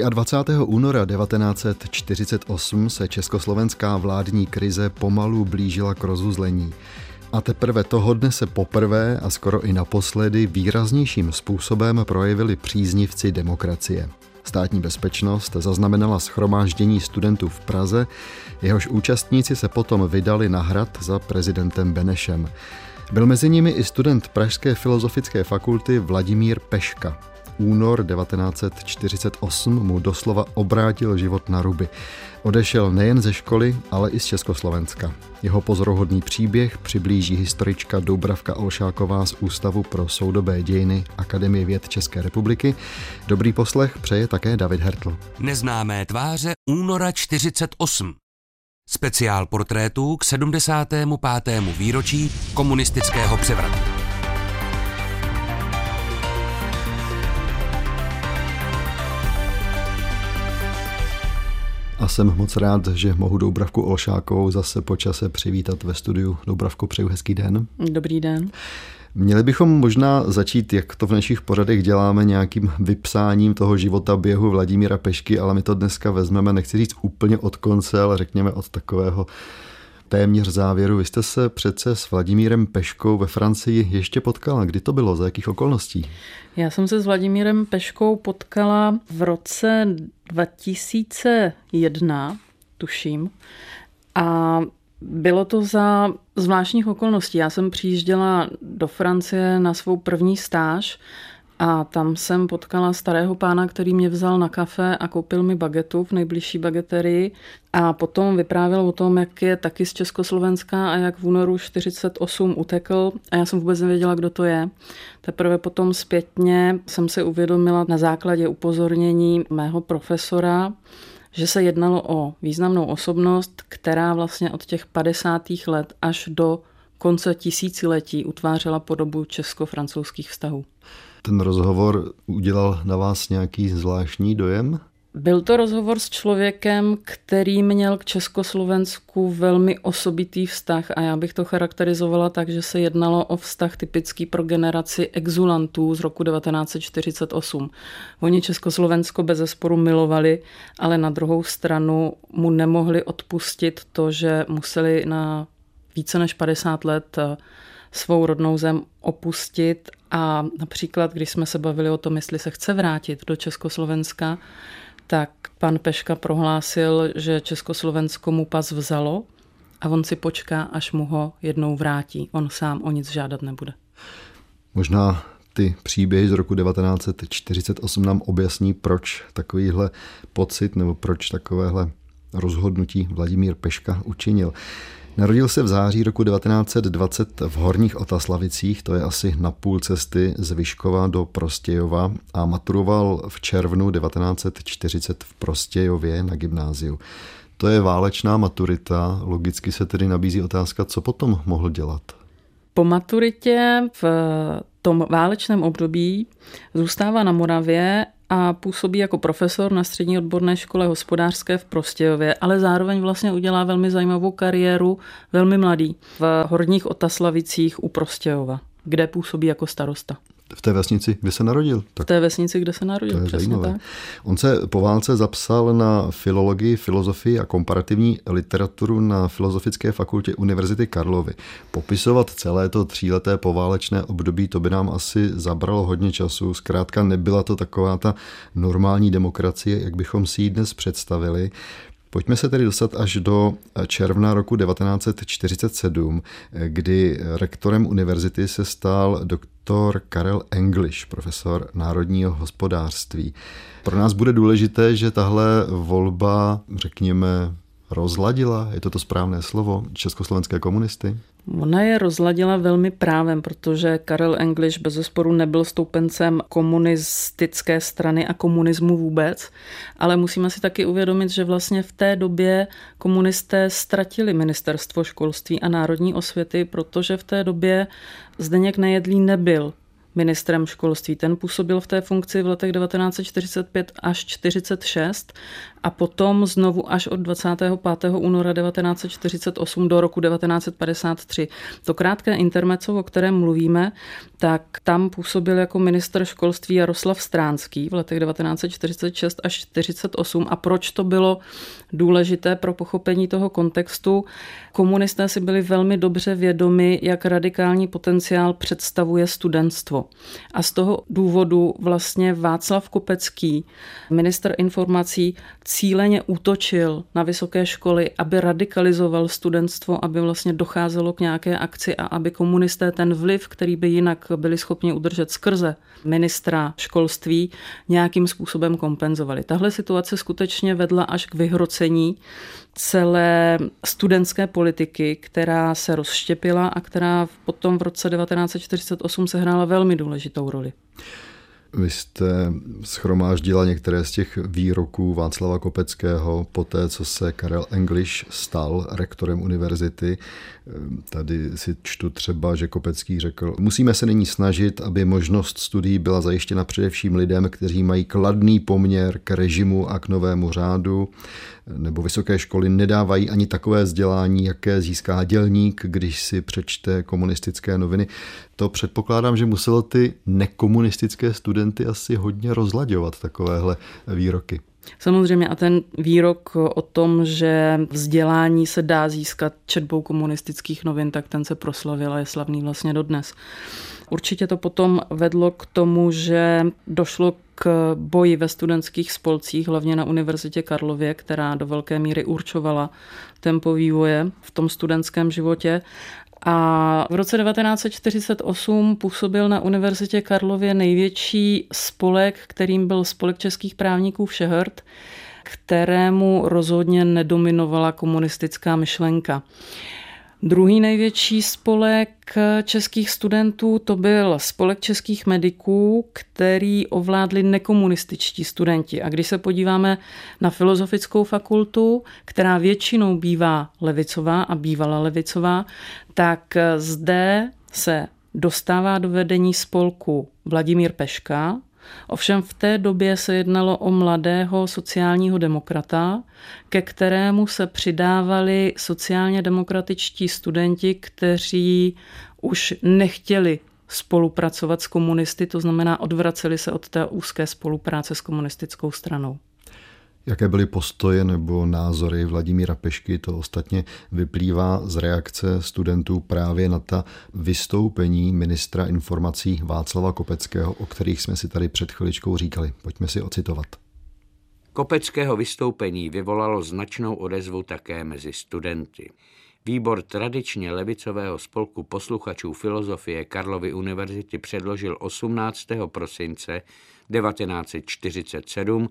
23. února 1948 se československá vládní krize pomalu blížila k rozuzlení. A teprve toho dne se poprvé a skoro i naposledy výraznějším způsobem projevili příznivci demokracie. Státní bezpečnost zaznamenala schromáždění studentů v Praze, jehož účastníci se potom vydali na hrad za prezidentem Benešem. Byl mezi nimi i student Pražské filozofické fakulty Vladimír Peška. Únor 1948 mu doslova obrátil život na ruby. Odešel nejen ze školy, ale i z Československa. Jeho pozoruhodný příběh přiblíží historička Dubravka Olšáková z Ústavu pro soudobé dějiny Akademie věd České republiky. Dobrý poslech přeje také David Hertl. Neznámé tváře února 48. Speciál portrétů k 75. výročí komunistického převratu. A jsem moc rád, že mohu Doubravku Olšákovou zase po čase přivítat ve studiu. Doubravko, přeju hezký den. Dobrý den. Měli bychom možná začít, jak to v našich pořadech děláme, nějakým vypsáním toho života běhu Vladimíra Pešky, ale my to dneska vezmeme, nechci říct úplně od konce, ale řekněme od takového téměř závěru. Vy jste se přece s Vladimírem Peškou ve Francii ještě potkala. Kdy to bylo? Za jakých okolností? Já jsem se s Vladimírem Peškou potkala v roce 2001, tuším. A bylo to za zvláštních okolností. Já jsem přijížděla do Francie na svou první stáž a tam jsem potkala starého pána, který mě vzal na kafe a koupil mi bagetu v nejbližší bageterii a potom vyprávěl o tom, jak je taky z Československa a jak v únoru 48 utekl a já jsem vůbec nevěděla, kdo to je. Teprve potom zpětně jsem si uvědomila na základě upozornění mého profesora, že se jednalo o významnou osobnost, která vlastně od těch 50. let až do konce tisíciletí utvářela podobu česko-francouzských vztahů. Ten rozhovor udělal na vás nějaký zvláštní dojem? Byl to rozhovor s člověkem, který měl k Československu velmi osobitý vztah a já bych to charakterizovala tak, že se jednalo o vztah typický pro generaci exulantů z roku 1948. Oni Československo bez zesporu milovali, ale na druhou stranu mu nemohli odpustit to, že museli na více než 50 let svou rodnou zem opustit a například, když jsme se bavili o tom, jestli se chce vrátit do Československa, tak pan Peška prohlásil, že Československo mu pas vzalo a on si počká, až mu ho jednou vrátí. On sám o nic žádat nebude. Možná ty příběhy z roku 1948 nám objasní, proč takovýhle pocit nebo proč takovéhle rozhodnutí Vladimír Peška učinil. Narodil se v září roku 1920 v Horních Otaslavicích, to je asi na půl cesty z Vyškova do Prostějova a maturoval v červnu 1940 v Prostějově na gymnáziu. To je válečná maturita, logicky se tedy nabízí otázka, co potom mohl dělat. Po maturitě v tom válečném období zůstává na Moravě a působí jako profesor na střední odborné škole hospodářské v Prostějově, ale zároveň vlastně udělá velmi zajímavou kariéru velmi mladý v Horních Otaslavicích u Prostějova, kde působí jako starosta. V té vesnici, kde se narodil. Tak v té vesnici, kde se narodil, to je přesně zajímavé. tak. On se po válce zapsal na filologii, filozofii a komparativní literaturu na Filozofické fakultě Univerzity Karlovy. Popisovat celé to tříleté poválečné období, to by nám asi zabralo hodně času. Zkrátka nebyla to taková ta normální demokracie, jak bychom si ji dnes představili. Pojďme se tedy dostat až do června roku 1947, kdy rektorem univerzity se stal doktor Karel English, profesor národního hospodářství. Pro nás bude důležité, že tahle volba, řekněme, rozladila, je to to správné slovo, československé komunisty? Ona je rozladila velmi právem, protože Karel English bez zesporu nebyl stoupencem komunistické strany a komunismu vůbec, ale musíme si taky uvědomit, že vlastně v té době komunisté ztratili ministerstvo školství a národní osvěty, protože v té době Zdeněk Nejedlý nebyl ministrem školství. Ten působil v té funkci v letech 1945 až 1946 a potom znovu až od 25. února 1948 do roku 1953. To krátké intermeco, o kterém mluvíme, tak tam působil jako minister školství Jaroslav Stránský v letech 1946 až 1948. A proč to bylo důležité pro pochopení toho kontextu? Komunisté si byli velmi dobře vědomi, jak radikální potenciál představuje studentstvo. A z toho důvodu vlastně Václav Kopecký, minister informací, cíleně útočil na vysoké školy, aby radikalizoval studentstvo, aby vlastně docházelo k nějaké akci a aby komunisté ten vliv, který by jinak byli schopni udržet skrze ministra školství, nějakým způsobem kompenzovali. Tahle situace skutečně vedla až k vyhrocení celé studentské politiky, která se rozštěpila a která potom v roce 1948 sehrála velmi důležitou roli. Vy jste schromáždila některé z těch výroků Václava Kopeckého po té, co se Karel English stal rektorem univerzity. Tady si čtu třeba, že Kopecký řekl, musíme se nyní snažit, aby možnost studií byla zajištěna především lidem, kteří mají kladný poměr k režimu a k novému řádu nebo vysoké školy nedávají ani takové vzdělání, jaké získá dělník, když si přečte komunistické noviny. To předpokládám, že muselo ty nekomunistické studenty asi hodně rozlaďovat takovéhle výroky. Samozřejmě a ten výrok o tom, že vzdělání se dá získat četbou komunistických novin, tak ten se proslavil a je slavný vlastně dodnes. Určitě to potom vedlo k tomu, že došlo k boji ve studentských spolcích, hlavně na Univerzitě Karlově, která do velké míry určovala tempo vývoje v tom studentském životě. A v roce 1948 působil na Univerzitě Karlově největší spolek, kterým byl spolek českých právníků Všehrt, kterému rozhodně nedominovala komunistická myšlenka. Druhý největší spolek českých studentů to byl spolek českých mediků, který ovládli nekomunističtí studenti. A když se podíváme na filozofickou fakultu, která většinou bývá levicová a bývala levicová, tak zde se dostává do vedení spolku Vladimír Peška, Ovšem v té době se jednalo o mladého sociálního demokrata, ke kterému se přidávali sociálně demokratičtí studenti, kteří už nechtěli spolupracovat s komunisty, to znamená odvraceli se od té úzké spolupráce s komunistickou stranou. Jaké byly postoje nebo názory Vladimíra Pešky, to ostatně vyplývá z reakce studentů právě na ta vystoupení ministra informací Václava Kopeckého, o kterých jsme si tady před chviličkou říkali. Pojďme si ocitovat. Kopeckého vystoupení vyvolalo značnou odezvu také mezi studenty. Výbor tradičně levicového spolku posluchačů filozofie Karlovy univerzity předložil 18. prosince 1947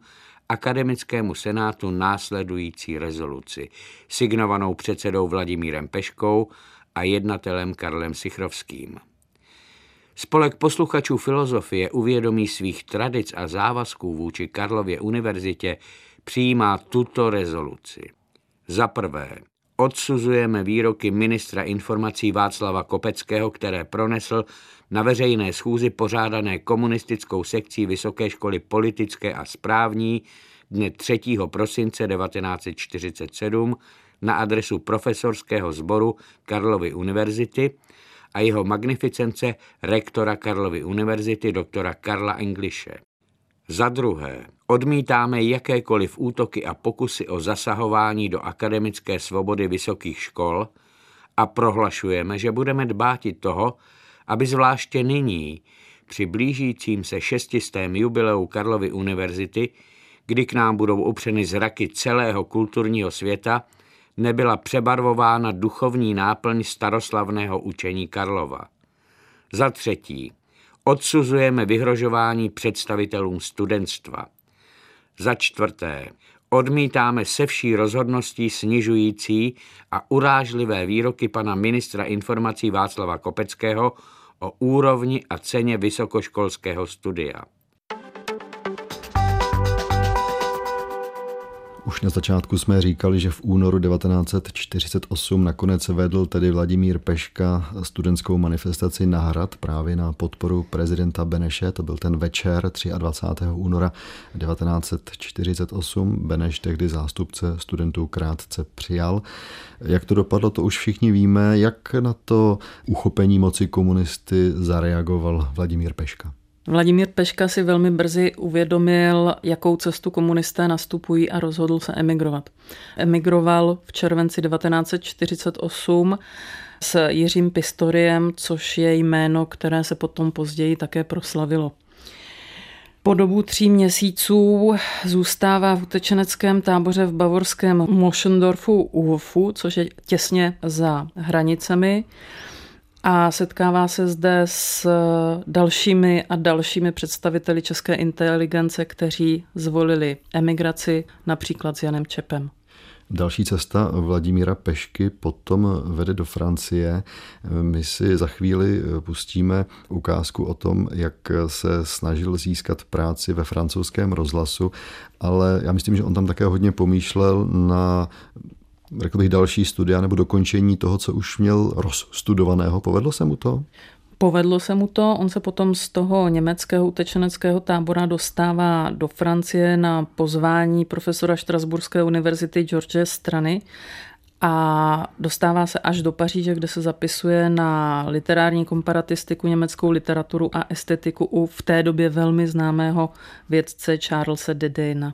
akademickému senátu následující rezoluci, signovanou předsedou Vladimírem Peškou a jednatelem Karlem Sichrovským. Spolek posluchačů filozofie uvědomí svých tradic a závazků vůči Karlově univerzitě přijímá tuto rezoluci. Za prvé, odsuzujeme výroky ministra informací Václava Kopeckého, které pronesl na veřejné schůzi pořádané komunistickou sekcí Vysoké školy politické a správní dne 3. prosince 1947 na adresu profesorského sboru Karlovy univerzity a jeho magnificence rektora Karlovy univerzity doktora Karla Englishe. Za druhé, odmítáme jakékoliv útoky a pokusy o zasahování do akademické svobody vysokých škol a prohlašujeme, že budeme dbát i toho, aby zvláště nyní, při blížícím se šestistém jubileu Karlovy univerzity, kdy k nám budou upřeny zraky celého kulturního světa, nebyla přebarvována duchovní náplň staroslavného učení Karlova. Za třetí, odsuzujeme vyhrožování představitelům studentstva. Za čtvrté, odmítáme se vší rozhodností snižující a urážlivé výroky pana ministra informací Václava Kopeckého o úrovni a ceně vysokoškolského studia. Už na začátku jsme říkali, že v únoru 1948 nakonec vedl tedy Vladimír Peška studentskou manifestaci na hrad právě na podporu prezidenta Beneše. To byl ten večer 23. února 1948. Beneš tehdy zástupce studentů krátce přijal. Jak to dopadlo, to už všichni víme. Jak na to uchopení moci komunisty zareagoval Vladimír Peška? Vladimír Peška si velmi brzy uvědomil, jakou cestu komunisté nastupují a rozhodl se emigrovat. Emigroval v červenci 1948 s Jiřím Pistoriem, což je jméno, které se potom později také proslavilo. Po dobu tří měsíců zůstává v utečeneckém táboře v bavorském Moschendorfu u Hofu, což je těsně za hranicemi a setkává se zde s dalšími a dalšími představiteli české inteligence, kteří zvolili emigraci, například s Janem Čepem. Další cesta Vladimíra Pešky potom vede do Francie. My si za chvíli pustíme ukázku o tom, jak se snažil získat práci ve francouzském rozhlasu, ale já myslím, že on tam také hodně pomýšlel na řekl bych, další studia nebo dokončení toho, co už měl rozstudovaného. Povedlo se mu to? Povedlo se mu to, on se potom z toho německého utečeneckého tábora dostává do Francie na pozvání profesora Štrasburské univerzity George Strany a dostává se až do Paříže, kde se zapisuje na literární komparatistiku, německou literaturu a estetiku u v té době velmi známého vědce Charlesa Dedena.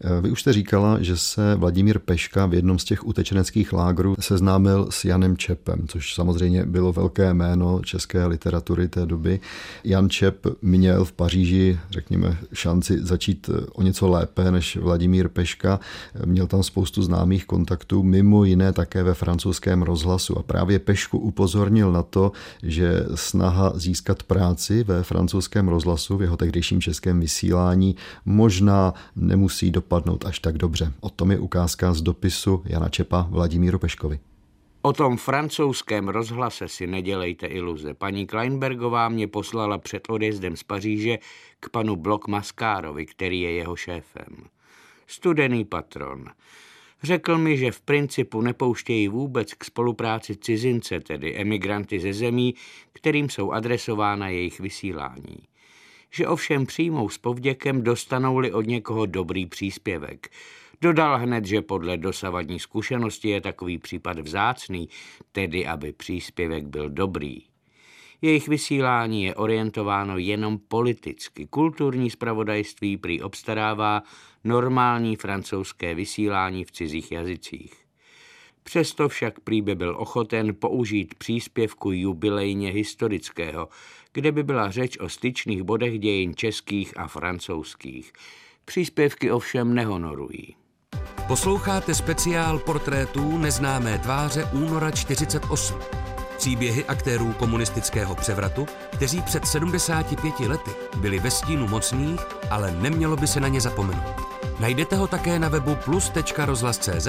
Eh, vy už jste říkala, že se Vladimír Peška v jednom z těch utečeneckých lágrů seznámil s Janem Čepem, což samozřejmě bylo velké jméno české literatury té doby. Jan Čep měl v Paříži, řekněme, šanci začít eh, o něco lépe než Vladimír Peška. Měl tam spoustu známých kontaktů, mimo jiné také ve francouzském rozhlasu. A právě Pešku upozornil na to, že snaha získat práci ve francouzském rozhlasu v jeho tehdejším českém vysílání možná nemusí do dopadnout až tak dobře. O tom je ukázka z dopisu Jana Čepa Vladimíru Peškovi. O tom francouzském rozhlase si nedělejte iluze. Paní Kleinbergová mě poslala před odjezdem z Paříže k panu Blok Maskárovi, který je jeho šéfem. Studený patron. Řekl mi, že v principu nepouštějí vůbec k spolupráci cizince, tedy emigranty ze zemí, kterým jsou adresována jejich vysílání že ovšem přijmou s povděkem, dostanou-li od někoho dobrý příspěvek. Dodal hned, že podle dosavadní zkušenosti je takový případ vzácný, tedy aby příspěvek byl dobrý. Jejich vysílání je orientováno jenom politicky. Kulturní spravodajství prý obstarává normální francouzské vysílání v cizích jazycích. Přesto však prý by byl ochoten použít příspěvku jubilejně historického, kde by byla řeč o styčných bodech dějin českých a francouzských. Příspěvky ovšem nehonorují. Posloucháte speciál portrétů neznámé tváře února 48. Příběhy aktérů komunistického převratu, kteří před 75 lety byli ve stínu mocných, ale nemělo by se na ně zapomenout. Najdete ho také na webu plus.rozhlas.cz,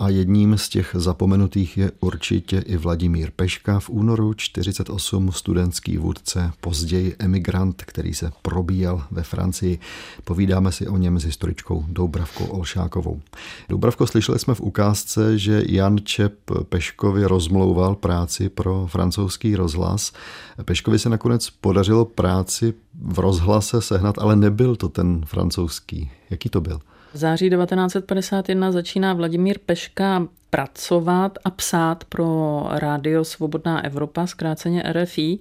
A jedním z těch zapomenutých je určitě i Vladimír Peška, v únoru 48 studentský vůdce, později emigrant, který se probíjel ve Francii. Povídáme si o něm s historičkou Doubravkou Olšákovou. Doubravko, slyšeli jsme v ukázce, že Jan Čep Peškovi rozmlouval práci pro francouzský rozhlas. Peškovi se nakonec podařilo práci v rozhlase sehnat, ale nebyl to ten francouzský. Jaký to byl? V září 1951 začíná Vladimír Peška pracovat a psát pro rádio Svobodná Evropa, zkráceně RFI,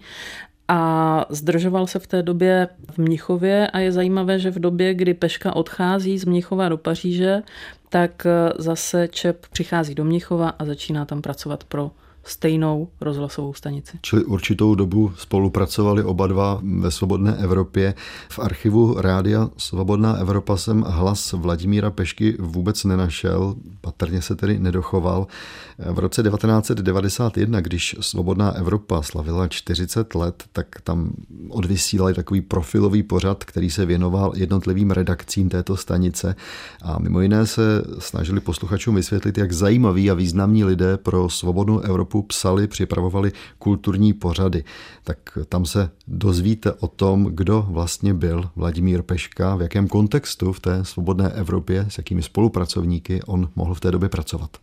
a zdržoval se v té době v Mnichově. A je zajímavé, že v době, kdy Peška odchází z Mnichova do Paříže, tak zase Čep přichází do Mnichova a začíná tam pracovat pro stejnou rozhlasovou stanici. Čili určitou dobu spolupracovali oba dva ve Svobodné Evropě. V archivu rádia Svobodná Evropa jsem hlas Vladimíra Pešky vůbec nenašel, patrně se tedy nedochoval. V roce 1991, když Svobodná Evropa slavila 40 let, tak tam odvysílali takový profilový pořad, který se věnoval jednotlivým redakcím této stanice a mimo jiné se snažili posluchačům vysvětlit, jak zajímaví a významní lidé pro Svobodnou Evropu Evropu psali, připravovali kulturní pořady. Tak tam se dozvíte o tom, kdo vlastně byl Vladimír Peška, v jakém kontextu v té svobodné Evropě, s jakými spolupracovníky on mohl v té době pracovat.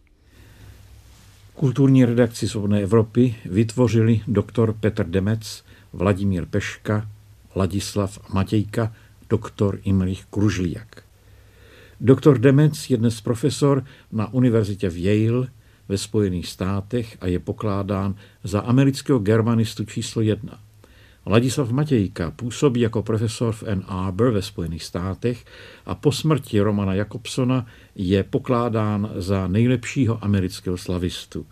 Kulturní redakci Svobodné Evropy vytvořili doktor Petr Demec, Vladimír Peška, Ladislav Matějka, doktor Imrich Kružliak. Doktor Demec je dnes profesor na univerzitě v Yale ve Spojených státech a je pokládán za amerického germanistu číslo jedna. Ladislav Matějka působí jako profesor v Ann Arbor ve Spojených státech a po smrti Romana Jakobsona je pokládán za nejlepšího amerického slavistu.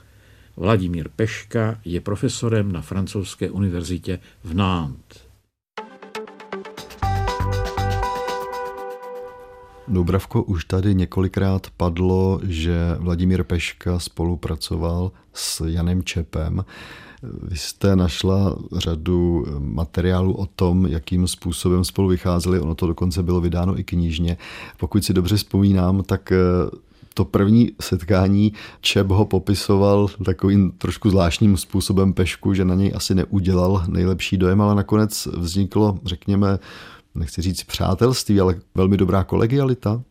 Vladimír Peška je profesorem na francouzské univerzitě v Nantes. Dubravko, už tady několikrát padlo, že Vladimír Peška spolupracoval s Janem Čepem. Vy jste našla řadu materiálů o tom, jakým způsobem spolu vycházeli. Ono to dokonce bylo vydáno i knižně. Pokud si dobře vzpomínám, tak eh, to první setkání Čep ho popisoval takovým trošku zvláštním způsobem Pešku, že na něj asi neudělal nejlepší dojem, ale nakonec vzniklo, řekněme, nechci říct přátelství, ale velmi dobrá kolegialita?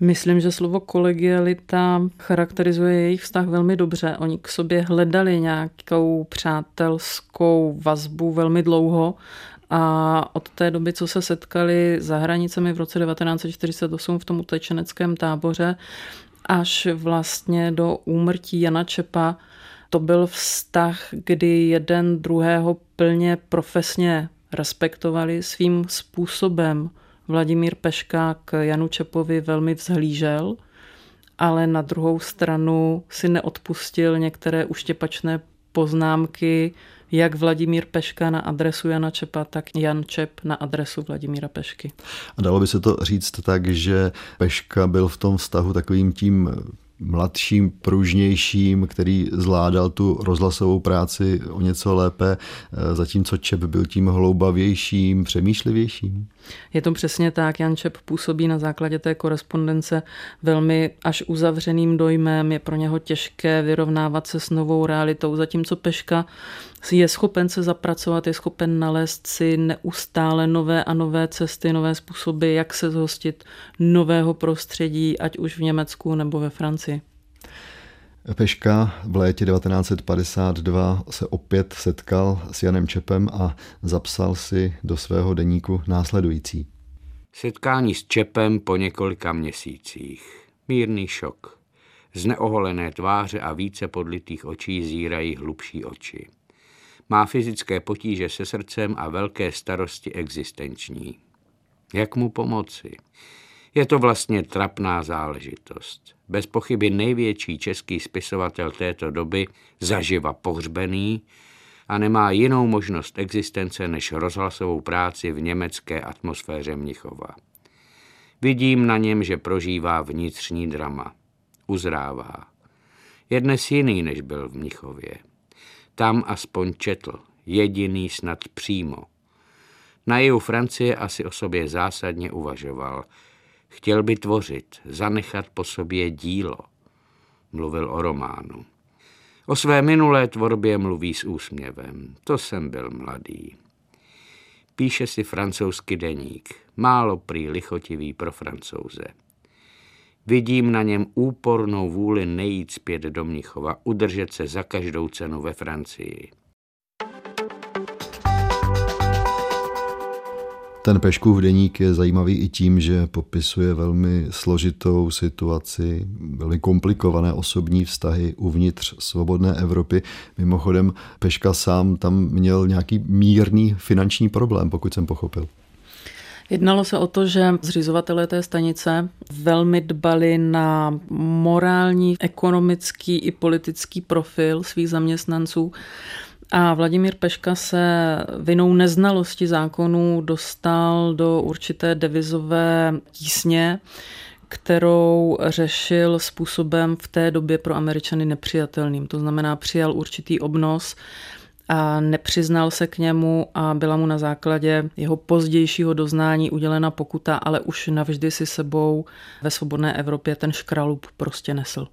Myslím, že slovo kolegialita charakterizuje jejich vztah velmi dobře. Oni k sobě hledali nějakou přátelskou vazbu velmi dlouho a od té doby, co se setkali za hranicemi v roce 1948 v tom utečeneckém táboře, až vlastně do úmrtí Jana Čepa, to byl vztah, kdy jeden druhého plně profesně respektovali svým způsobem. Vladimír Peška k Janu Čepovi velmi vzhlížel, ale na druhou stranu si neodpustil některé uštěpačné poznámky, jak Vladimír Peška na adresu Jana Čepa, tak Jan Čep na adresu Vladimíra Pešky. A dalo by se to říct tak, že Peška byl v tom vztahu takovým tím mladším, pružnějším, který zvládal tu rozhlasovou práci o něco lépe, eh, zatímco Čep byl tím hloubavějším, přemýšlivějším? Je to přesně tak. Jan Čep působí na základě té korespondence velmi až uzavřeným dojmem. Je pro něho těžké vyrovnávat se s novou realitou, zatímco Peška je schopen se zapracovat, je schopen nalézt si neustále nové a nové cesty, nové způsoby, jak se zhostit nového prostředí, ať už v Německu nebo ve Francii. Peška v létě 1952 se opět setkal s Janem Čepem a zapsal si do svého deníku následující. Setkání s Čepem po několika měsících. Mírný šok. Z neoholené tváře a více podlitých očí zírají hlubší oči. Má fyzické potíže se srdcem a velké starosti existenční. Jak mu pomoci? Je to vlastně trapná záležitost. Bez pochyby největší český spisovatel této doby, zaživa pohřbený, a nemá jinou možnost existence než rozhlasovou práci v německé atmosféře Mnichova. Vidím na něm, že prožívá vnitřní drama. Uzrává. Je dnes jiný, než byl v Mnichově. Tam aspoň četl, jediný snad přímo. Na jihu Francie asi o sobě zásadně uvažoval. Chtěl by tvořit, zanechat po sobě dílo. Mluvil o románu. O své minulé tvorbě mluví s úsměvem. To jsem byl mladý. Píše si francouzský deník, málo prý lichotivý pro francouze. Vidím na něm úpornou vůli nejít zpět do Mnichova, udržet se za každou cenu ve Francii. Ten Peškův deník je zajímavý i tím, že popisuje velmi složitou situaci, velmi komplikované osobní vztahy uvnitř svobodné Evropy. Mimochodem, Peška sám tam měl nějaký mírný finanční problém, pokud jsem pochopil. Jednalo se o to, že zřizovatelé té stanice velmi dbali na morální, ekonomický i politický profil svých zaměstnanců. A Vladimír Peška se vinou neznalosti zákonů dostal do určité devizové tísně, kterou řešil způsobem v té době pro Američany nepřijatelným. To znamená, přijal určitý obnos a nepřiznal se k němu a byla mu na základě jeho pozdějšího doznání udělena pokuta, ale už navždy si sebou ve svobodné Evropě ten škralup prostě nesl.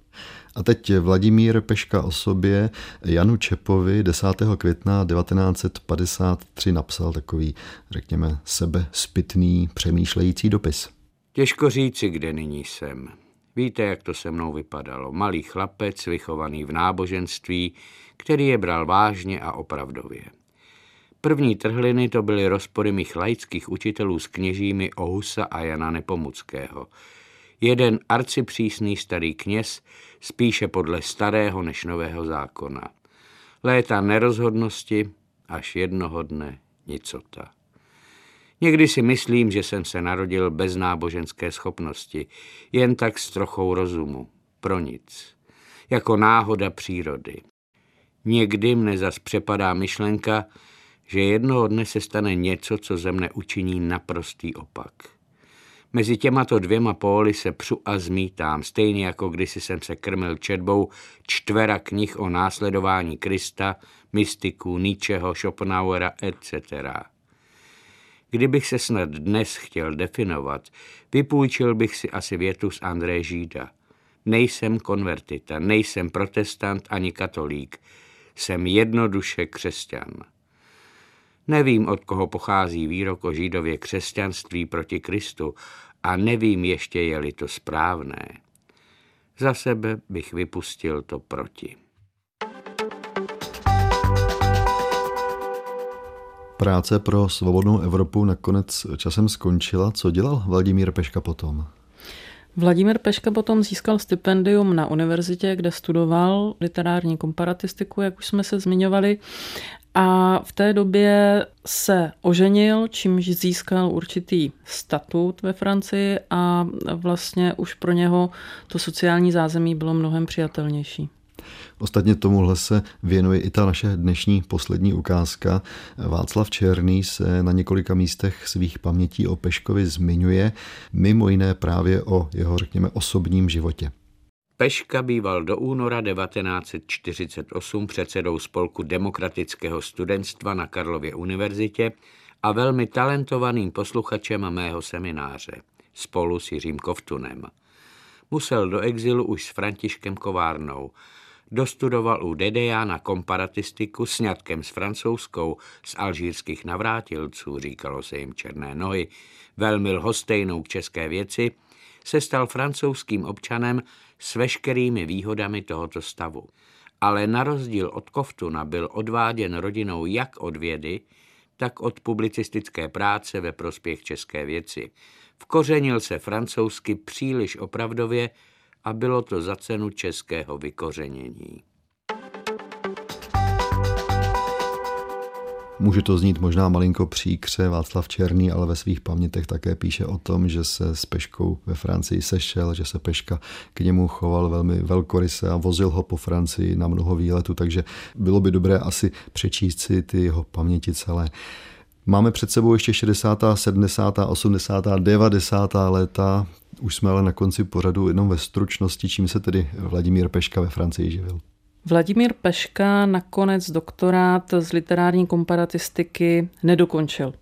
A teď Vladimír Peška o sobě Janu Čepovi 10. května 1953 napsal takový, řekněme, sebe spitný, přemýšlející dopis. Těžko říci, kde nyní jsem. Víte, jak to se mnou vypadalo. Malý chlapec, vychovaný v náboženství, který je bral vážně a opravdově. První trhliny to byly rozpory mých laických učitelů s kněžími Ohusa a Jana Nepomuckého. Jeden arcipřísný starý kněz, spíše podle starého než nového zákona. Léta nerozhodnosti, až jednoho dne nicota. Někdy si myslím, že jsem se narodil bez náboženské schopnosti, jen tak s trochou rozumu, pro nic, jako náhoda přírody. Někdy mne zas přepadá myšlenka, že jednoho dne se stane něco, co ze mne učiní naprostý opak. Mezi těmato dvěma póly se přu a zmítám, stejně jako kdysi jsem se krmil četbou čtvera knih o následování Krista, mystiků, Nietzscheho, Schopenhauera, etc. Kdybych se snad dnes chtěl definovat, vypůjčil bych si asi větu z André Žída. Nejsem konvertita, nejsem protestant ani katolík, jsem jednoduše křesťan. Nevím, od koho pochází výrok o židově křesťanství proti Kristu a nevím ještě, je-li to správné. Za sebe bych vypustil to proti. Práce pro svobodnou Evropu nakonec časem skončila. Co dělal Vladimír Peška potom? Vladimír Peška potom získal stipendium na univerzitě, kde studoval literární komparatistiku, jak už jsme se zmiňovali. A v té době se oženil, čímž získal určitý statut ve Francii a vlastně už pro něho to sociální zázemí bylo mnohem přijatelnější. Ostatně tomuhle se věnuje i ta naše dnešní poslední ukázka. Václav Černý se na několika místech svých pamětí o Peškovi zmiňuje, mimo jiné právě o jeho, řekněme, osobním životě. Peška býval do února 1948 předsedou spolku demokratického studentstva na Karlově univerzitě a velmi talentovaným posluchačem mého semináře spolu s Jiřím Kovtunem. Musel do exilu už s Františkem Kovárnou, Dostudoval u Dedeja na komparatistiku s ňatkem s francouzskou z alžírských navrátilců, říkalo se jim černé nohy, velmi lhostejnou k české věci, se stal francouzským občanem s veškerými výhodami tohoto stavu. Ale na rozdíl od Koftuna byl odváděn rodinou jak od vědy, tak od publicistické práce ve prospěch české věci. Vkořenil se francouzsky příliš opravdově a bylo to za cenu českého vykořenění. Může to znít možná malinko příkře, Václav Černý, ale ve svých pamětech také píše o tom, že se s Peškou ve Francii sešel, že se Peška k němu choval velmi velkoryse a vozil ho po Francii na mnoho výletů, takže bylo by dobré asi přečíst si ty jeho paměti celé. Máme před sebou ještě 60., 70., 80., 90. léta. Už jsme ale na konci pořadu jenom ve stručnosti, čím se tedy Vladimír Peška ve Francii živil. Vladimír Peška nakonec doktorát z literární komparatistiky nedokončil.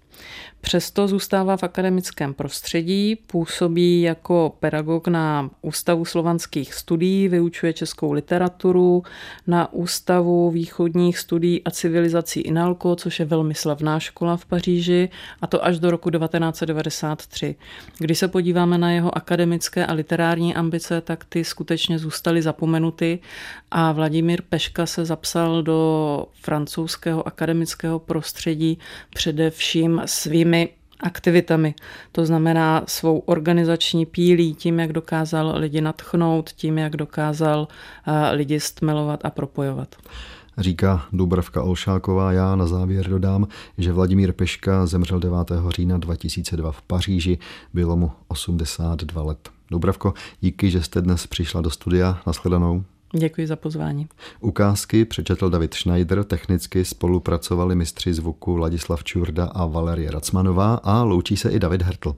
Přesto zůstává v akademickém prostředí, působí jako pedagog na Ústavu slovanských studií, vyučuje českou literaturu, na Ústavu východních studií a civilizací Inalko, což je velmi slavná škola v Paříži, a to až do roku 1993. Když se podíváme na jeho akademické a literární ambice, tak ty skutečně zůstaly zapomenuty a Vladimír Peška se zapsal do francouzského akademického prostředí především svými aktivitami. To znamená svou organizační pílí, tím, jak dokázal lidi natchnout, tím, jak dokázal eh, lidi stmelovat a propojovat. Říká Dubravka Olšáková. Já na závěr dodám, že Vladimír Peška zemřel 9. října 2002 v Paříži. Bylo mu 82 let. Dubravko, díky, že jste dnes přišla do studia. Naschledanou. Děkuji za pozvání. Ukázky přečetl David Schneider, technicky spolupracovali mistři zvuku Ladislav Čurda a Valerie Racmanová a loučí se i David Hertl.